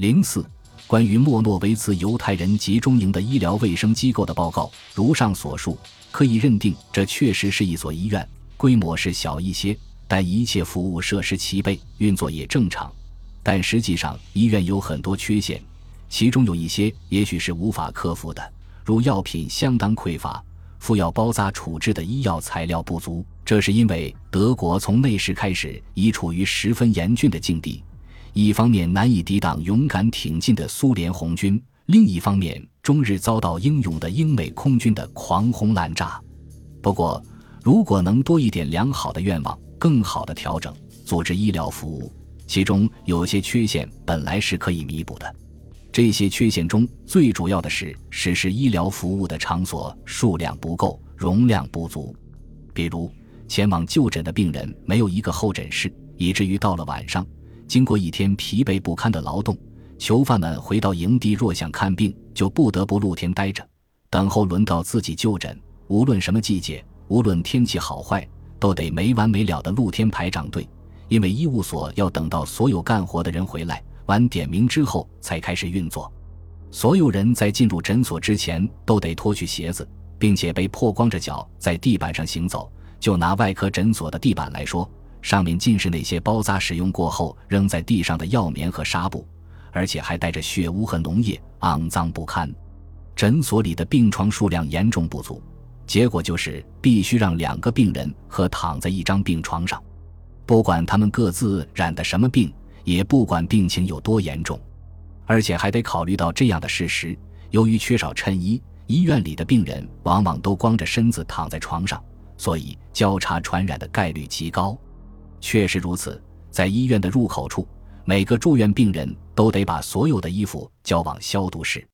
零四，关于莫诺维茨犹太人集中营的医疗卫生机构的报告，如上所述，可以认定这确实是一所医院，规模是小一些，但一切服务设施齐备，运作也正常。但实际上，医院有很多缺陷，其中有一些也许是无法克服的，如药品相当匮乏，服药包扎处置的医药材料不足。这是因为德国从那时开始已处于十分严峻的境地。一方面难以抵挡勇敢挺进的苏联红军，另一方面终日遭到英勇的英美空军的狂轰滥炸。不过，如果能多一点良好的愿望，更好的调整组织医疗服务，其中有些缺陷本来是可以弥补的。这些缺陷中最主要的是实施医疗服务的场所数量不够，容量不足。比如，前往就诊的病人没有一个候诊室，以至于到了晚上。经过一天疲惫不堪的劳动，囚犯们回到营地，若想看病，就不得不露天待着，等候轮到自己就诊。无论什么季节，无论天气好坏，都得没完没了的露天排长队，因为医务所要等到所有干活的人回来，晚点名之后才开始运作。所有人在进入诊所之前都得脱去鞋子，并且被迫光着脚在地板上行走。就拿外科诊所的地板来说。上面尽是那些包扎使用过后扔在地上的药棉和纱布，而且还带着血污和脓液，肮脏不堪。诊所里的病床数量严重不足，结果就是必须让两个病人和躺在一张病床上，不管他们各自染的什么病，也不管病情有多严重，而且还得考虑到这样的事实：由于缺少衬衣，医院里的病人往往都光着身子躺在床上，所以交叉传染的概率极高。确实如此，在医院的入口处，每个住院病人都得把所有的衣服交往消毒室。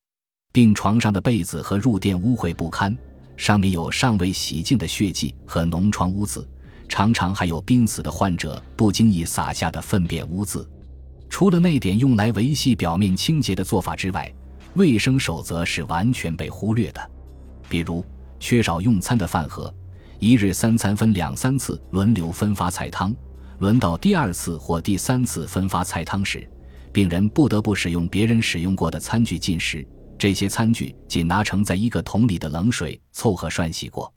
病床上的被子和褥垫污秽不堪，上面有尚未洗净的血迹和脓疮污渍，常常还有濒死的患者不经意洒下的粪便污渍。除了那点用来维系表面清洁的做法之外，卫生守则是完全被忽略的。比如，缺少用餐的饭盒，一日三餐分两三次轮流分发菜汤。轮到第二次或第三次分发菜汤时，病人不得不使用别人使用过的餐具进食。这些餐具仅拿盛在一个桶里的冷水凑合涮洗过。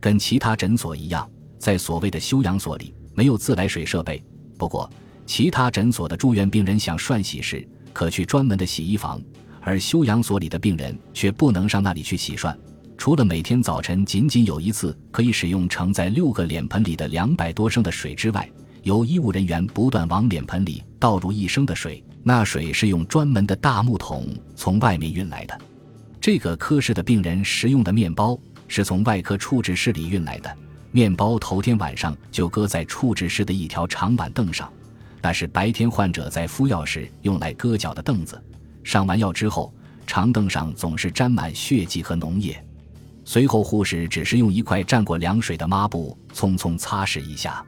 跟其他诊所一样，在所谓的休养所里没有自来水设备。不过，其他诊所的住院病人想涮洗时，可去专门的洗衣房，而休养所里的病人却不能上那里去洗涮。除了每天早晨仅仅有一次可以使用盛在六个脸盆里的两百多升的水之外，由医务人员不断往脸盆里倒入一升的水，那水是用专门的大木桶从外面运来的。这个科室的病人食用的面包是从外科处置室里运来的，面包头天晚上就搁在处置室的一条长板凳上，那是白天患者在敷药时用来搁脚的凳子。上完药之后，长凳上总是沾满血迹和脓液，随后护士只是用一块蘸过凉水的抹布匆匆擦拭一下。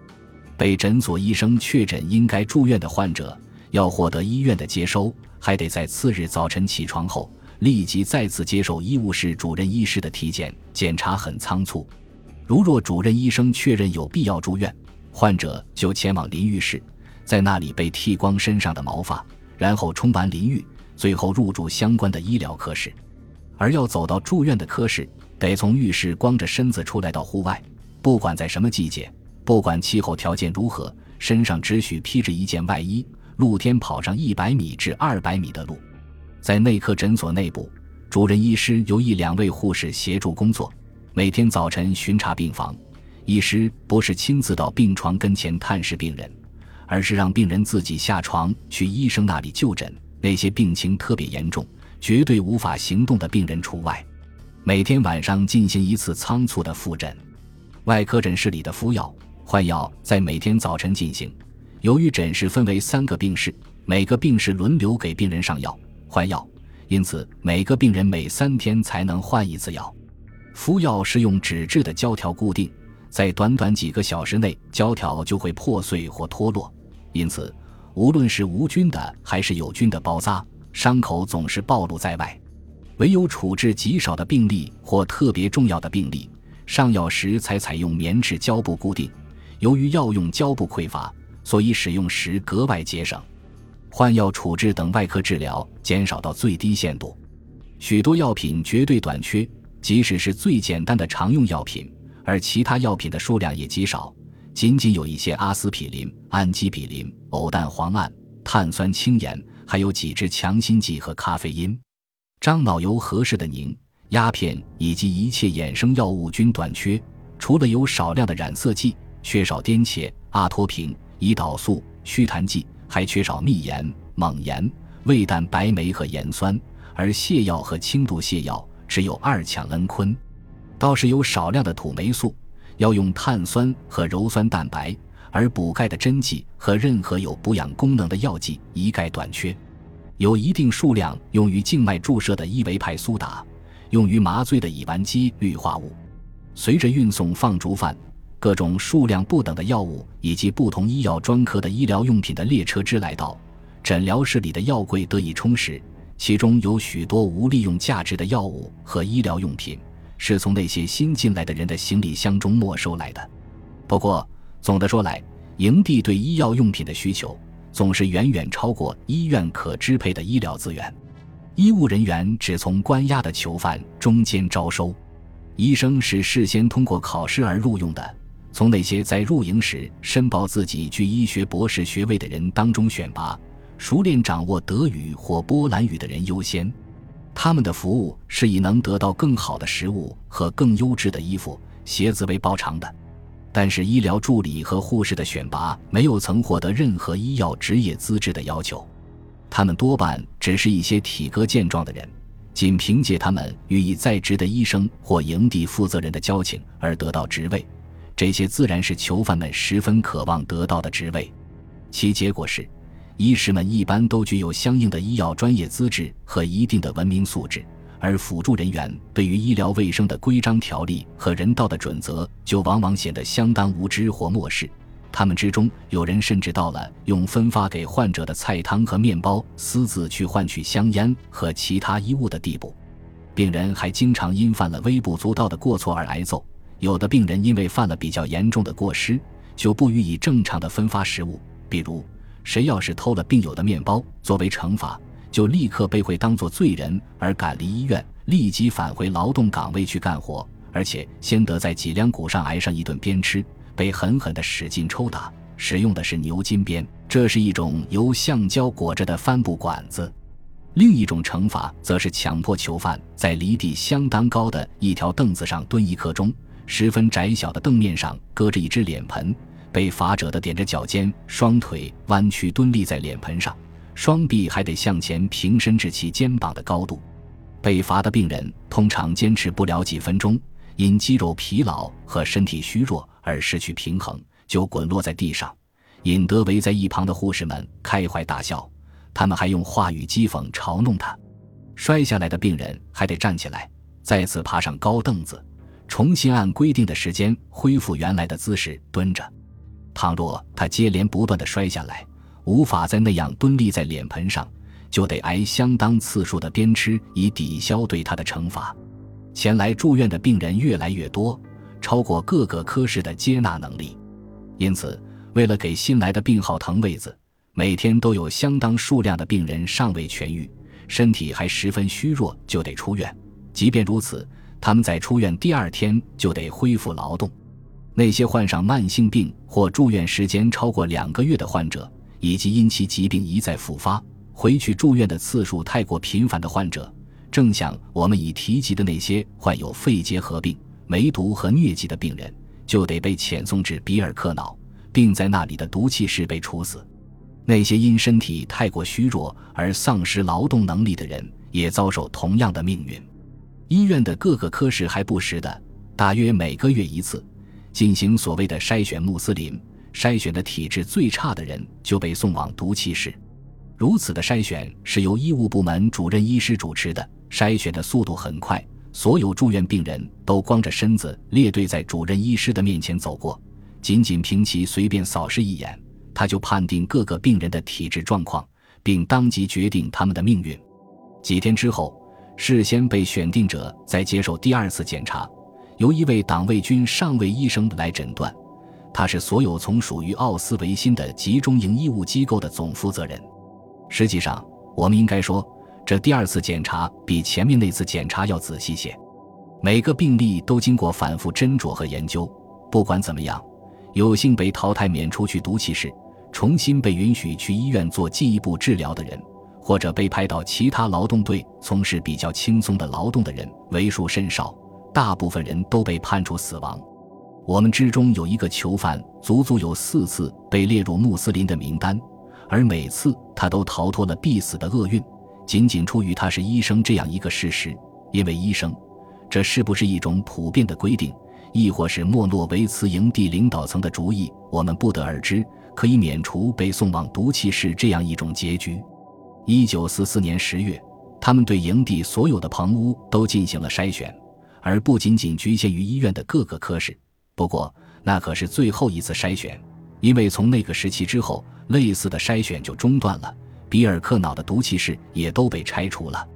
被诊所医生确诊应该住院的患者，要获得医院的接收，还得在次日早晨起床后立即再次接受医务室主任医师的体检。检查很仓促，如若主任医生确认有必要住院，患者就前往淋浴室，在那里被剃光身上的毛发，然后冲完淋浴，最后入住相关的医疗科室。而要走到住院的科室，得从浴室光着身子出来到户外，不管在什么季节。不管气候条件如何，身上只许披着一件外衣，露天跑上一百米至二百米的路。在内科诊所内部，主任医师由一两位护士协助工作。每天早晨巡查病房，医师不是亲自到病床跟前探视病人，而是让病人自己下床去医生那里就诊。那些病情特别严重、绝对无法行动的病人除外。每天晚上进行一次仓促的复诊。外科诊室里的敷药。换药在每天早晨进行。由于诊室分为三个病室，每个病室轮流给病人上药、换药，因此每个病人每三天才能换一次药。敷药是用纸质的胶条固定，在短短几个小时内，胶条就会破碎或脱落，因此无论是无菌的还是有菌的包扎，伤口总是暴露在外。唯有处置极少的病例或特别重要的病例，上药时才采用棉质胶布固定。由于药用胶布匮乏，所以使用时格外节省。换药处置等外科治疗减少到最低限度。许多药品绝对短缺，即使是最简单的常用药品，而其他药品的数量也极少。仅仅有一些阿司匹林、氨基比林、偶氮磺胺、碳酸氢盐，还有几支强心剂和咖啡因。樟脑油合适的宁、鸦片以及一切衍生药物均短缺，除了有少量的染色剂，缺少颠茄、阿托品、胰岛素、祛痰剂，还缺少嘧盐、锰盐、胃蛋白酶和盐酸。而泻药和轻度泻药只有二羟恩醌，倒是有少量的土霉素。要用碳酸和鞣酸蛋白，而补钙的针剂和任何有补养功能的药剂一概短缺。有一定数量用于静脉注射的伊维派苏打，用于麻醉的乙烷基氯化物。随着运送放逐犯、各种数量不等的药物以及不同医药专科的医疗用品的列车之来到，诊疗室里的药柜得以充实，其中有许多无利用价值的药物和医疗用品。是从那些新进来的人的行李箱中没收来的。不过，总的说来，营地对医药用品的需求总是远远超过医院可支配的医疗资源。医务人员只从关押的囚犯中间招收，医生是事先通过考试而录用的，从那些在入营时申报自己具医学博士学位的人当中选拔，熟练掌握德语或波兰语的人优先。他们的服务是以能得到更好的食物和更优质的衣服、鞋子为报偿的，但是医疗助理和护士的选拔没有曾获得任何医药职业资质的要求，他们多半只是一些体格健壮的人，仅凭借他们与已在职的医生或营地负责人的交情而得到职位，这些自然是囚犯们十分渴望得到的职位，其结果是。医师们一般都具有相应的医药专业资质和一定的文明素质，而辅助人员对于医疗卫生的规章条例和人道的准则就往往显得相当无知或漠视。他们之中有人甚至到了用分发给患者的菜汤和面包私自去换取香烟和其他衣物的地步。病人还经常因犯了微不足道的过错而挨揍。有的病人因为犯了比较严重的过失，就不予以正常的分发食物，比如。谁要是偷了病友的面包，作为惩罚，就立刻被会当作罪人而赶离医院，立即返回劳动岗位去干活，而且先得在脊梁骨上挨上一顿鞭笞，被狠狠地使劲抽打。使用的是牛筋鞭，这是一种由橡胶裹着的帆布管子。另一种惩罚则是强迫囚犯在离地相当高的一条凳子上蹲一刻钟，十分窄小的凳面上搁着一只脸盆。被罚者的踮着脚尖，双腿弯曲蹲立在脸盆上，双臂还得向前平伸至其肩膀的高度。被罚的病人通常坚持不了几分钟，因肌肉疲劳和身体虚弱而失去平衡，就滚落在地上，引得围在一旁的护士们开怀大笑。他们还用话语讥讽嘲弄他。摔下来的病人还得站起来，再次爬上高凳子，重新按规定的时间恢复原来的姿势蹲着。倘若他接连不断的摔下来，无法再那样蹲立在脸盆上，就得挨相当次数的鞭笞以抵消对他的惩罚。前来住院的病人越来越多，超过各个科室的接纳能力，因此为了给新来的病号腾位子，每天都有相当数量的病人尚未痊愈，身体还十分虚弱就得出院。即便如此，他们在出院第二天就得恢复劳动。那些患上慢性病或住院时间超过两个月的患者，以及因其疾病一再复发、回去住院的次数太过频繁的患者，正像我们已提及的那些患有肺结核病、梅毒和疟疾的病人，就得被遣送至比尔克瑙，并在那里的毒气室被处死。那些因身体太过虚弱而丧失劳动能力的人，也遭受同样的命运。医院的各个科室还不时的，大约每个月一次。进行所谓的筛选穆斯林，筛选的体质最差的人就被送往毒气室。如此的筛选是由医务部门主任医师主持的，筛选的速度很快。所有住院病人都光着身子列队在主任医师的面前走过，仅仅凭其随便扫视一眼，他就判定各个病人的体质状况，并当即决定他们的命运。几天之后，事先被选定者在接受第二次检查。由一位党卫军上尉医生来诊断，他是所有从属于奥斯维辛的集中营医务机构的总负责人。实际上，我们应该说，这第二次检查比前面那次检查要仔细些。每个病例都经过反复斟酌和研究。不管怎么样，有幸被淘汰免除去毒气室，重新被允许去医院做进一步治疗的人，或者被派到其他劳动队从事比较轻松的劳动的人，为数甚少。大部分人都被判处死亡。我们之中有一个囚犯，足足有四次被列入穆斯林的名单，而每次他都逃脱了必死的厄运，仅仅出于他是医生这样一个事实。因为医生，这是不是一种普遍的规定，亦或是莫诺维茨营地领导层的主意，我们不得而知。可以免除被送往毒气室这样一种结局。一九四四年十月，他们对营地所有的棚屋都进行了筛选。而不仅仅局限于医院的各个科室。不过，那可是最后一次筛选，因为从那个时期之后，类似的筛选就中断了。比尔克瑙的毒气室也都被拆除了。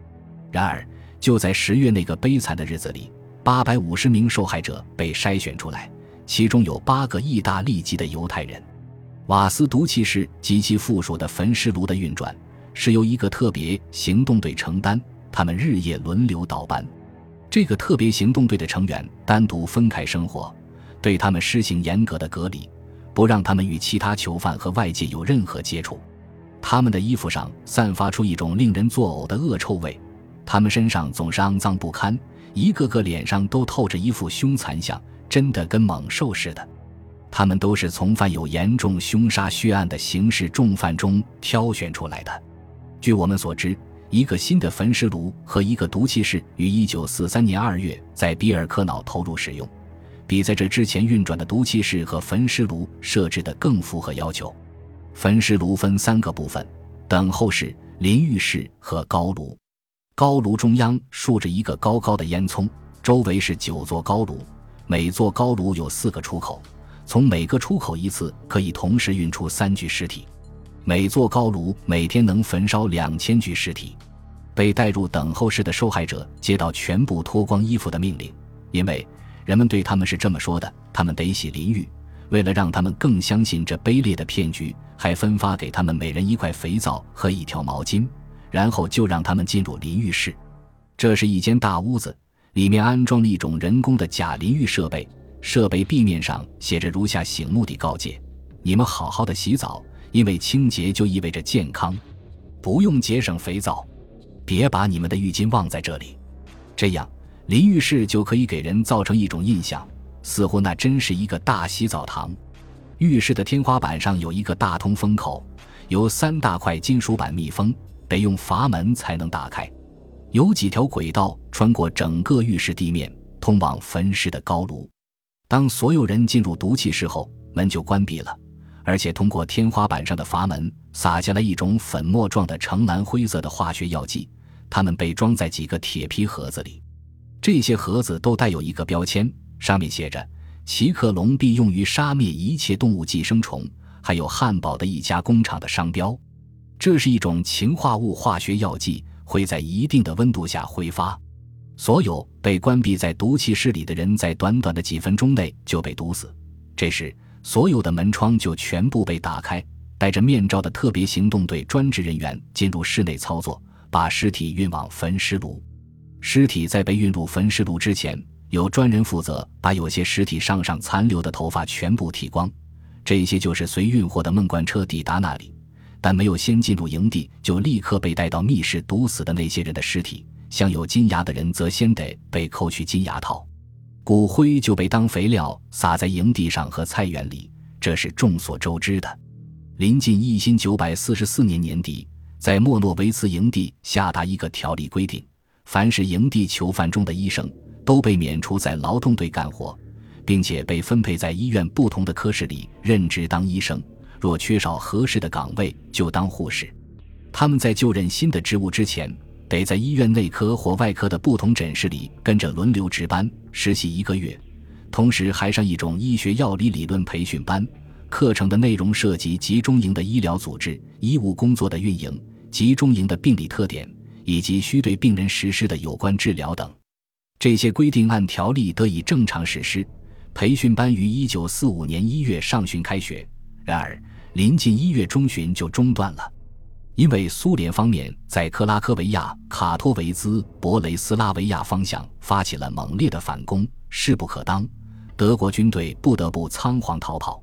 然而，就在十月那个悲惨的日子里，八百五十名受害者被筛选出来，其中有八个意大利籍的犹太人。瓦斯毒气室及其附属的焚尸炉的运转是由一个特别行动队承担，他们日夜轮流倒班。这个特别行动队的成员单独分开生活，对他们实行严格的隔离，不让他们与其他囚犯和外界有任何接触。他们的衣服上散发出一种令人作呕的恶臭味，他们身上总是肮脏不堪，一个个脸上都透着一副凶残相，真的跟猛兽似的。他们都是从犯有严重凶杀血案的刑事重犯中挑选出来的。据我们所知。一个新的焚尸炉和一个毒气室于1943年2月在比尔克瑙投入使用，比在这之前运转的毒气室和焚尸炉设置的更符合要求。焚尸炉分三个部分：等候室、淋浴室和高炉。高炉中央竖着一个高高的烟囱，周围是九座高炉，每座高炉有四个出口，从每个出口一次可以同时运出三具尸体。每座高炉每天能焚烧两千具尸体。被带入等候室的受害者接到全部脱光衣服的命令，因为人们对他们是这么说的：他们得洗淋浴。为了让他们更相信这卑劣的骗局，还分发给他们每人一块肥皂和一条毛巾，然后就让他们进入淋浴室。这是一间大屋子，里面安装了一种人工的假淋浴设备，设备壁面上写着如下醒目的告诫：你们好好的洗澡。因为清洁就意味着健康，不用节省肥皂，别把你们的浴巾忘在这里，这样淋浴室就可以给人造成一种印象，似乎那真是一个大洗澡堂。浴室的天花板上有一个大通风口，由三大块金属板密封，得用阀门才能打开。有几条轨道穿过整个浴室地面，通往焚尸的高炉。当所有人进入毒气室后，门就关闭了。而且通过天花板上的阀门洒下来一种粉末状的橙蓝灰色的化学药剂，它们被装在几个铁皮盒子里。这些盒子都带有一个标签，上面写着“奇克隆必用于杀灭一切动物寄生虫”，还有汉堡的一家工厂的商标。这是一种氰化物化学药剂，会在一定的温度下挥发。所有被关闭在毒气室里的人在短短的几分钟内就被毒死。这时。所有的门窗就全部被打开，戴着面罩的特别行动队专职人员进入室内操作，把尸体运往焚尸炉。尸体在被运入焚尸炉之前，有专人负责把有些尸体上上残留的头发全部剃光。这些就是随运货的闷罐车抵达那里，但没有先进入营地就立刻被带到密室毒死的那些人的尸体，像有金牙的人则先得被扣去金牙套。骨灰就被当肥料撒在营地上和菜园里，这是众所周知的。临近一新九百四十四年年底，在莫诺维茨营地下达一个条例，规定凡是营地囚犯中的医生都被免除在劳动队干活，并且被分配在医院不同的科室里任职当医生。若缺少合适的岗位，就当护士。他们在就任新的职务之前。得在医院内科或外科的不同诊室里跟着轮流值班实习一个月，同时还上一种医学药理理论培训班。课程的内容涉及集中营的医疗组织、医务工作的运营、集中营的病理特点以及需对病人实施的有关治疗等。这些规定按条例得以正常实施。培训班于一九四五年一月上旬开学，然而临近一月中旬就中断了。因为苏联方面在克拉科维亚、卡托维兹、博雷斯拉维亚方向发起了猛烈的反攻，势不可当，德国军队不得不仓皇逃跑。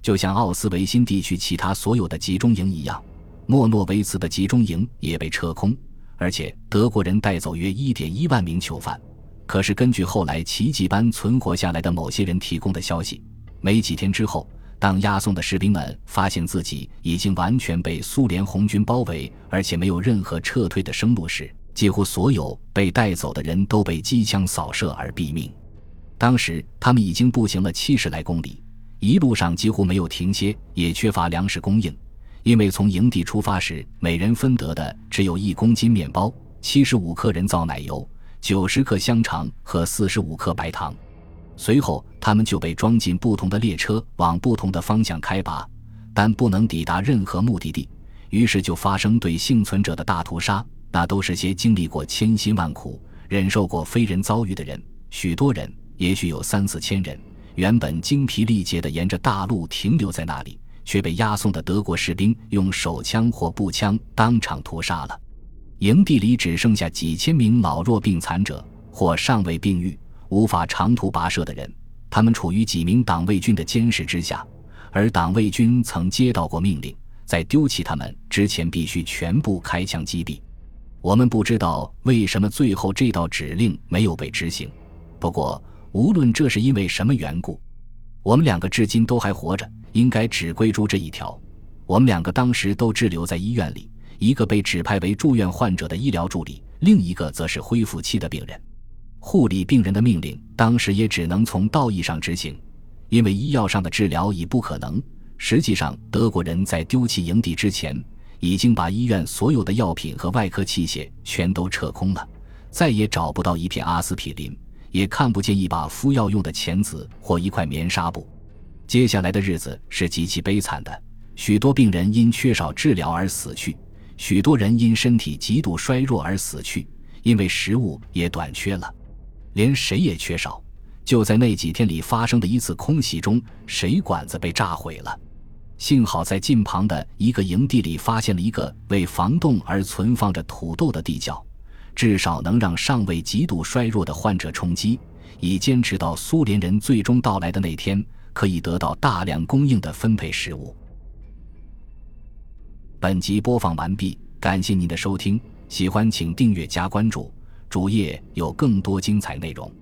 就像奥斯维辛地区其他所有的集中营一样，莫诺维茨的集中营也被撤空，而且德国人带走约一点一万名囚犯。可是，根据后来奇迹般存活下来的某些人提供的消息，没几天之后。当押送的士兵们发现自己已经完全被苏联红军包围，而且没有任何撤退的生路时，几乎所有被带走的人都被机枪扫射而毙命。当时他们已经步行了七十来公里，一路上几乎没有停歇，也缺乏粮食供应，因为从营地出发时，每人分得的只有一公斤面包、七十五克人造奶油、九十克香肠和四十五克白糖。随后，他们就被装进不同的列车，往不同的方向开拔，但不能抵达任何目的地。于是就发生对幸存者的大屠杀。那都是些经历过千辛万苦、忍受过非人遭遇的人。许多人，也许有三四千人，原本精疲力竭地沿着大路停留在那里，却被押送的德国士兵用手枪或步枪当场屠杀了。营地里只剩下几千名老弱病残者，或尚未病愈。无法长途跋涉的人，他们处于几名党卫军的监视之下，而党卫军曾接到过命令，在丢弃他们之前必须全部开枪击毙。我们不知道为什么最后这道指令没有被执行。不过，无论这是因为什么缘故，我们两个至今都还活着，应该只归诸这一条：我们两个当时都滞留在医院里，一个被指派为住院患者的医疗助理，另一个则是恢复期的病人。护理病人的命令，当时也只能从道义上执行，因为医药上的治疗已不可能。实际上，德国人在丢弃营地之前，已经把医院所有的药品和外科器械全都撤空了，再也找不到一片阿司匹林，也看不见一把敷药用的钳子或一块棉纱布。接下来的日子是极其悲惨的，许多病人因缺少治疗而死去，许多人因身体极度衰弱而死去，因为食物也短缺了。连谁也缺少。就在那几天里发生的一次空袭中，水管子被炸毁了。幸好在近旁的一个营地里发现了一个为防冻而存放着土豆的地窖，至少能让尚未极度衰弱的患者充饥，以坚持到苏联人最终到来的那天，可以得到大量供应的分配食物。本集播放完毕，感谢您的收听，喜欢请订阅加关注。主页有更多精彩内容。